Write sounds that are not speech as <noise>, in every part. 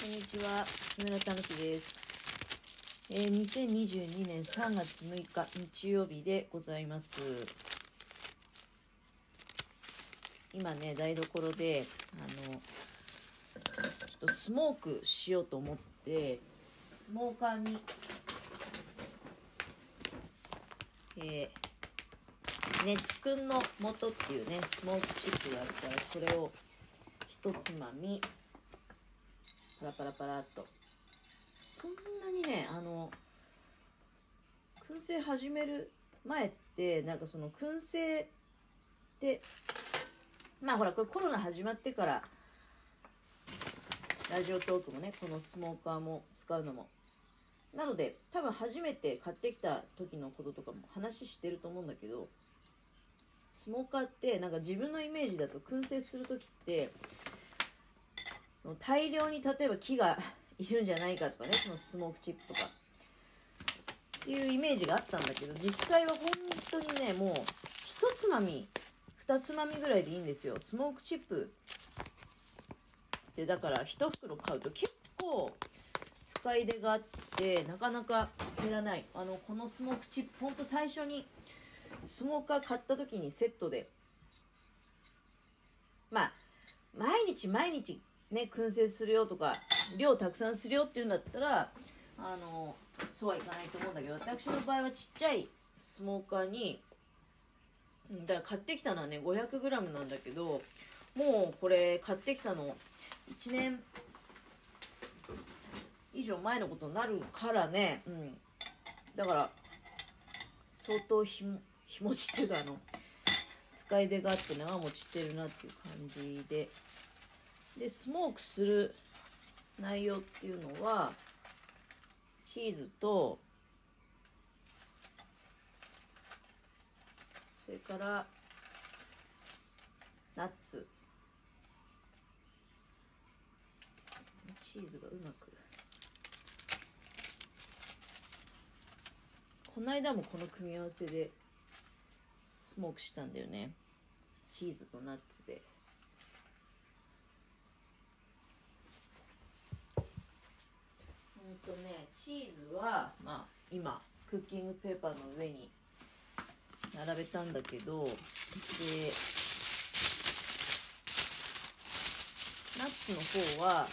こんにちは、木村たぬきです。えー、2022年3月6日日曜日でございます。今ね、台所で、あの、ちょっとスモークしようと思って、スモーカーに、えー、熱くんの素っていうね、スモークチップがあるから、それを一つまみ、パラパラパラっと。そんなにねあの燻製始める前ってなんかその燻製ってまあほらこれコロナ始まってからラジオトークもねこのスモーカーも使うのも。なので多分初めて買ってきた時のこととかも話してると思うんだけどスモーカーってなんか自分のイメージだと燻製する時って大量に例えば木がいるんじゃないかとかね <laughs> そのスモークチップとか。っていうイメージがあったんだけど実際は本当にねもう一つまみ二つまみぐらいでいいんですよ。スモークチップってだから一袋買うと結構使い出があってなかなか減らない。あのこのスモークチップほんと最初にスモーカー買った時にセットで。まあ毎日毎日ね、燻製するよとか量たくさんするよっていうんだったらあのそうはいかないと思うんだけど私の場合はちっちゃいスモーカーにだから買ってきたのはね 500g なんだけどもうこれ買ってきたの1年以上前のことになるからね、うん、だから相当日日持ちっていうかあの使い出があって長持ちしてるなっていう感じで。でスモークする内容っていうのはチーズとそれからナッツ。チーズがうまく。この間もこの組み合わせでスモークしたんだよね。チーズとナッツで。とねチーズは、まあ、今クッキングペーパーの上に並べたんだけどでナッツの方は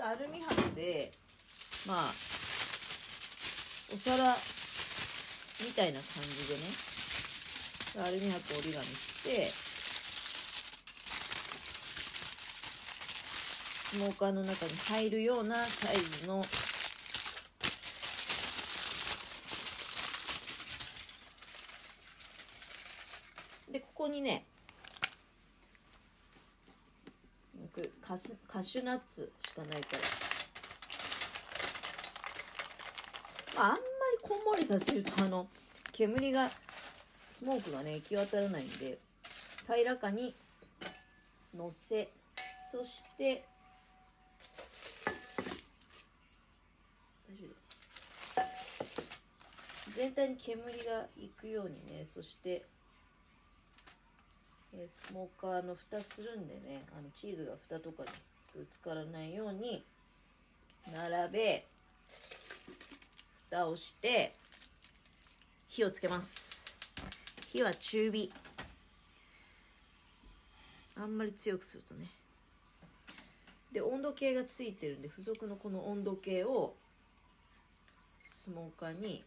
アルミ箔でまあお皿みたいな感じでねアルミ箔折り紙してスモーカーの中に入るようなサイズの。でここにねカスカシュナッツしかないから、まあ、あんまりこんもりさせるとあの煙がスモークがね行き渡らないんで平らかにのせそして全体に煙がいくようにねそして、えー、スモーカーの蓋するんでねあのチーズが蓋とかにぶつからないように並べ蓋をして火をつけます。火は中火。あんまり強くするとね。で温度計がついてるんで付属のこの温度計をスモーカーに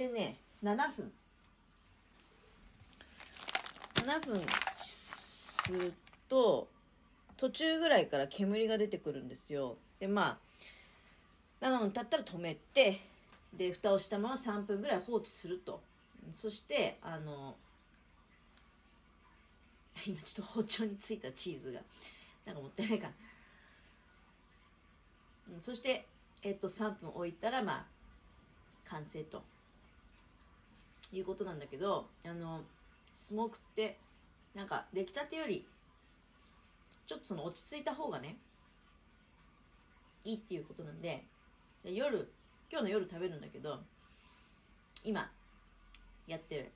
でね7分。7分すると途中ぐらいから煙が出てくるんですよ。でまあ7分経ったら止めてで蓋をしたまま3分ぐらい放置すると。そしてあの <laughs> 今ちょっと包丁についたチーズがなんかもったいないか。な、そして、えっと、3分置いたらまあ完成と。いうことなんだけどあのスモークってなんか出来たてよりちょっとその落ち着いた方がねいいっていうことなんでで夜今日の夜食べるんだけど今やってる。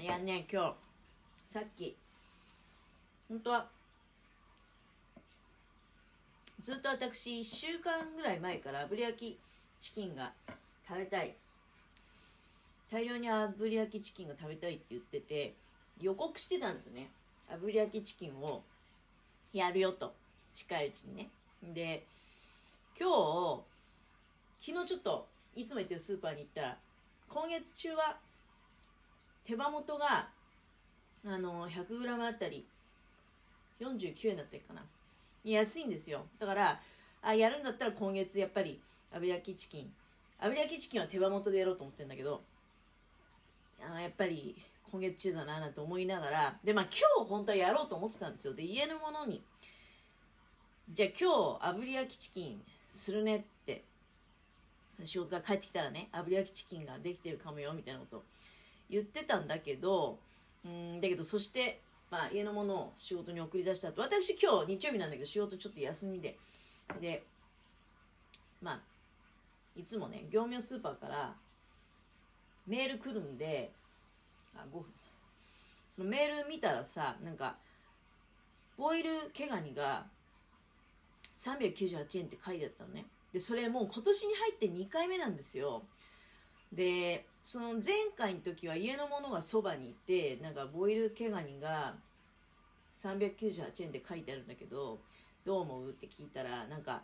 いやね今日さっき本当はずっと私1週間ぐらい前から炙り焼きチキンが食べたい。大量に炙り焼きチキンが食べたいって言ってて予告してたんですよね。炙り焼きチキンをやるよと。近いうちにね。で今日昨日ちょっといつも行ってるスーパーに行ったら今月中は手羽元があの 100g あたり49円だったかな。安いんですよ。だからあやるんだったら今月やっぱり炙り焼きチキン。炙り焼きチキンは手羽元でやろうと思ってるんだけどあやっぱり今月中だななんて思いながらでまあ今日本当はやろうと思ってたんですよ。で家のものに。じゃあ今日炙り焼きチキンするねって。仕事が帰ってきたらね炙り焼きチキンができてるかもよみたいなこと。言ってたんだけどうんだけどそしてまあ、家のものを仕事に送り出した後私今日日曜日なんだけど仕事ちょっと休みで。でまあいつもね業務用スーパーからメール来るんであ5分そのメール見たらさなんかボイル毛ガニが398円って書いてあったのね。でそれもう今年に入って2回目なんですよ。でその前回の時は家のものがそばにいてなんかボイル毛ガニが398円で書いてあるんだけどどう思う？って聞いたらなんか、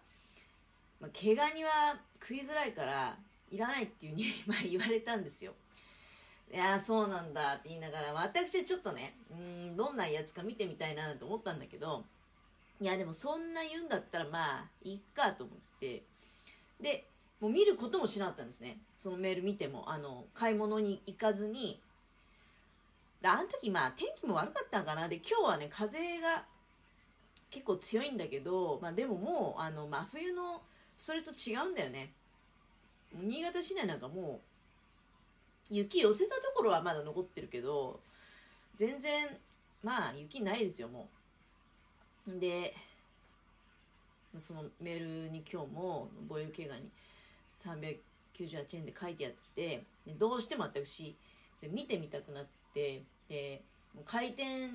まあ、毛ガニは食いづらいからいらないっていうふうに <laughs> 言われたんですよ。いやそうなんだって言いながら、私はちょっとねうんどんなやつか見てみたいなと思ったんだけどいやでもそんな言うんだったらまあいっかと思ってでもう見ることもしなかったんですね。そのメール見てもあの買い物に行かずにあの時まあ天気も悪かったんかな。で今日はね風が結構強いんだけど、まあ、でももうあの真冬のそれと違うんだよね。新潟市内なんかもう雪寄せたところはまだ残ってるけど全然まあ雪ないですよもう。でそのメールに今日もボイル怪我に398円で書いてあってどうしても私それ見てみたくなってで開店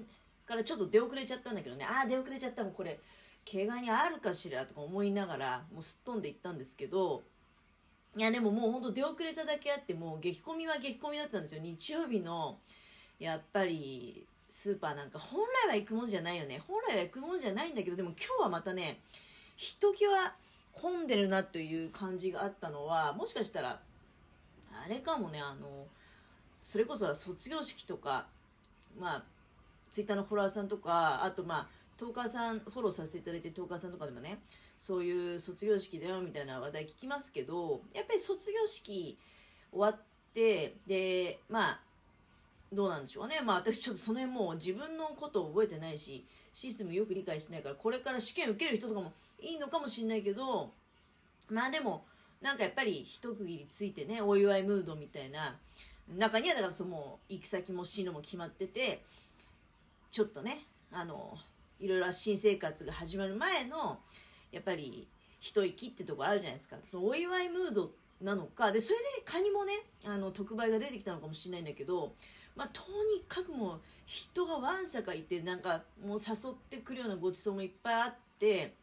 からちょっと出遅れちゃったんだけどねああ出遅れちゃったもうこれ怪我にあるかしらとか思いながらもうすっ飛んでいったんですけどいやでももうほんと出遅れただけあってもう激混みは激混みだったんですよ。日曜日のやっぱりスーパーなんか本来は行くもんじゃないよね。本来は行くもんじゃないんだけどでも今日はまたねひときわ混んでるなという感じがあったのはもしかしたらあれかもねあのそれこそは卒業式とかまあツイッターのフォロワーさんとかあとまあトーカーさんフォローさせていただいてトーカーさんとかでもねそういう卒業式だよみたいな話題聞きますけどやっぱり卒業式終わってでまあどうなんでしょうね。まあ私ちょっとその辺もう自分のことを覚えてないしシステムよく理解してないからこれから試験受ける人とかもいいのかもしれないけどまあでもなんかやっぱり一区切りついてねお祝いムードみたいな中にはだからその行き先も進路も決まっててちょっとねあのいろいろ新生活が始まる前のやっぱり一息ってとこあるじゃないですか。そのお祝いムードなのか。でそれでカニもねあの特売が出てきたのかもしれないんだけどまあ、とにかくもう人がわんさかいてなんかもう誘ってくるようなごちそうもいっぱいあって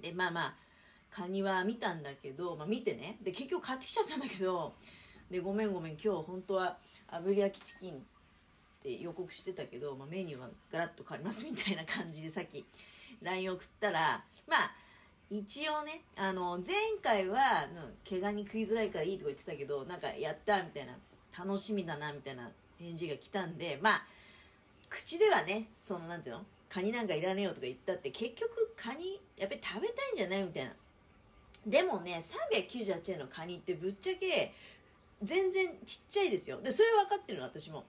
でまあまあカニは見たんだけど、まあ、見てね。で結局買ってきちゃったんだけどでごめんごめん今日本当は炙り焼きチキンって予告してたけど、まあ、メニューはガラッと変わりますみたいな感じでさっき LINE 送ったらまあ一応ねあの前回は怪我に食いづらいからいいとか言ってたけどなんかやったみたいな楽しみだなみたいな返事が来たんでまあ口ではねそのなんていうのカニなんかいらねえよとか言ったって結局カニやっぱり食べたいんじゃないみたいな。でもね398円のカニってぶっちゃけ全然ちっちゃいですよ。でそれ分かってるの私も。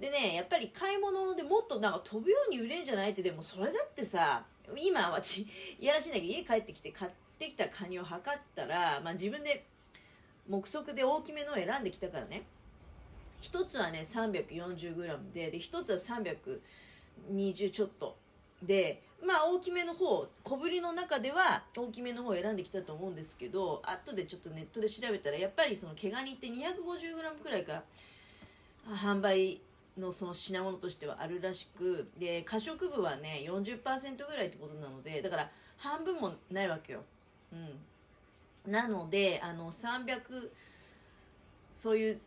でねやっぱり買い物でもっとなんか飛ぶように売れんじゃないってでもそれだってさ今私 <laughs> いやらしいんだけど家帰ってきて買ってきたカニを測ったら、まあ、自分で目測で大きめのを選んできたからね。1つはね 340g でで1つは320ちょっとでまあ大きめの方小ぶりの中では大きめの方を選んできたと思うんですけど後でちょっとネットで調べたらやっぱりその毛ガニって 250g くらいか販売のその品物としてはあるらしくで可食部はね40%ぐらいってことなのでだから半分もないわけよ、うん、なのであの300そういう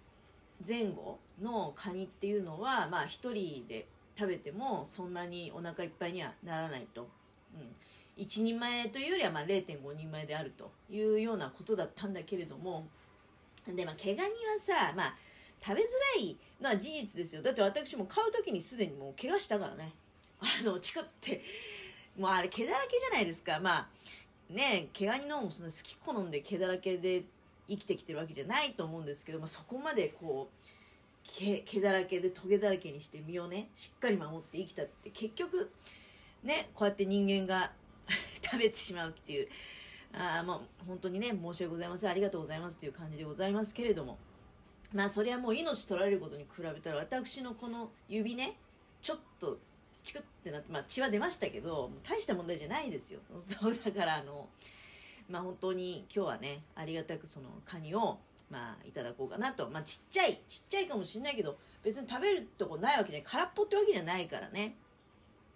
前後のカニっていうのはまあ1人で食べてもそんなにお腹いっぱいにはならないと、うん、1人前というよりはまあ0.5人前であるというようなことだったんだけれどもでまあ毛ガニはさまあ食べづらいのは事実ですよ。だって私も買う時にすでにもう怪我したからね。あのチクって。もうあれ毛だらけじゃないですか。まあね毛ガニのもその好き好んで毛だらけで生きてきてるわけじゃないと思うんですけど、まあ、そこまでこう毛毛だらけでトゲだらけにして身をねしっかり守って生きたって結局ねこうやって人間が <laughs> 食べてしまうっていう。あまあ本当にね申し訳ございません。ありがとうございますっていう感じでございますけれども。まあそれはもう命取られることに比べたら私のこの指ねちょっとチクってなって、まあ、血は出ましたけど大した問題じゃないですよ。<laughs> だからあのまあ本当に今日はねありがたくそのカニをまあいただこうかなと。まあちっちゃいちっちゃいかもしれないけど別に食べるとこないわけじゃない。空っぽってわけじゃないからね。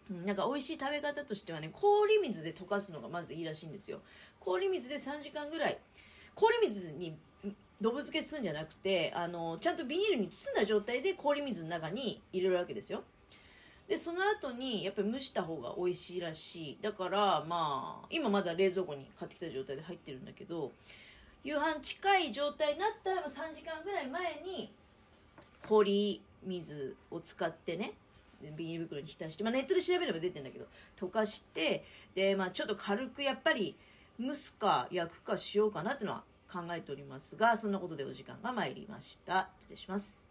なんか美味しい食べ方としてはね氷水で溶かすのがまずいいらしいんですよ。氷水で3時間ぐらい。氷水にドブ漬けするんじゃなくてあのちゃんとビニールに包んだ状態で氷水の中に入れるわけですよ。でその後にやっぱり蒸した方が美味しいらしい。だからまあ今まだ冷蔵庫に買ってきた状態で入ってるんだけど夕飯近い状態になったら3時間ぐらい前に氷水を使ってねビニール袋に浸して、まあ、ネットで調べれば出てんだけど溶かしてで、まあ、ちょっと軽くやっぱり蒸すか焼くかしようかなっていうのは考えておりますがそんなことでお時間が参りました。失礼します。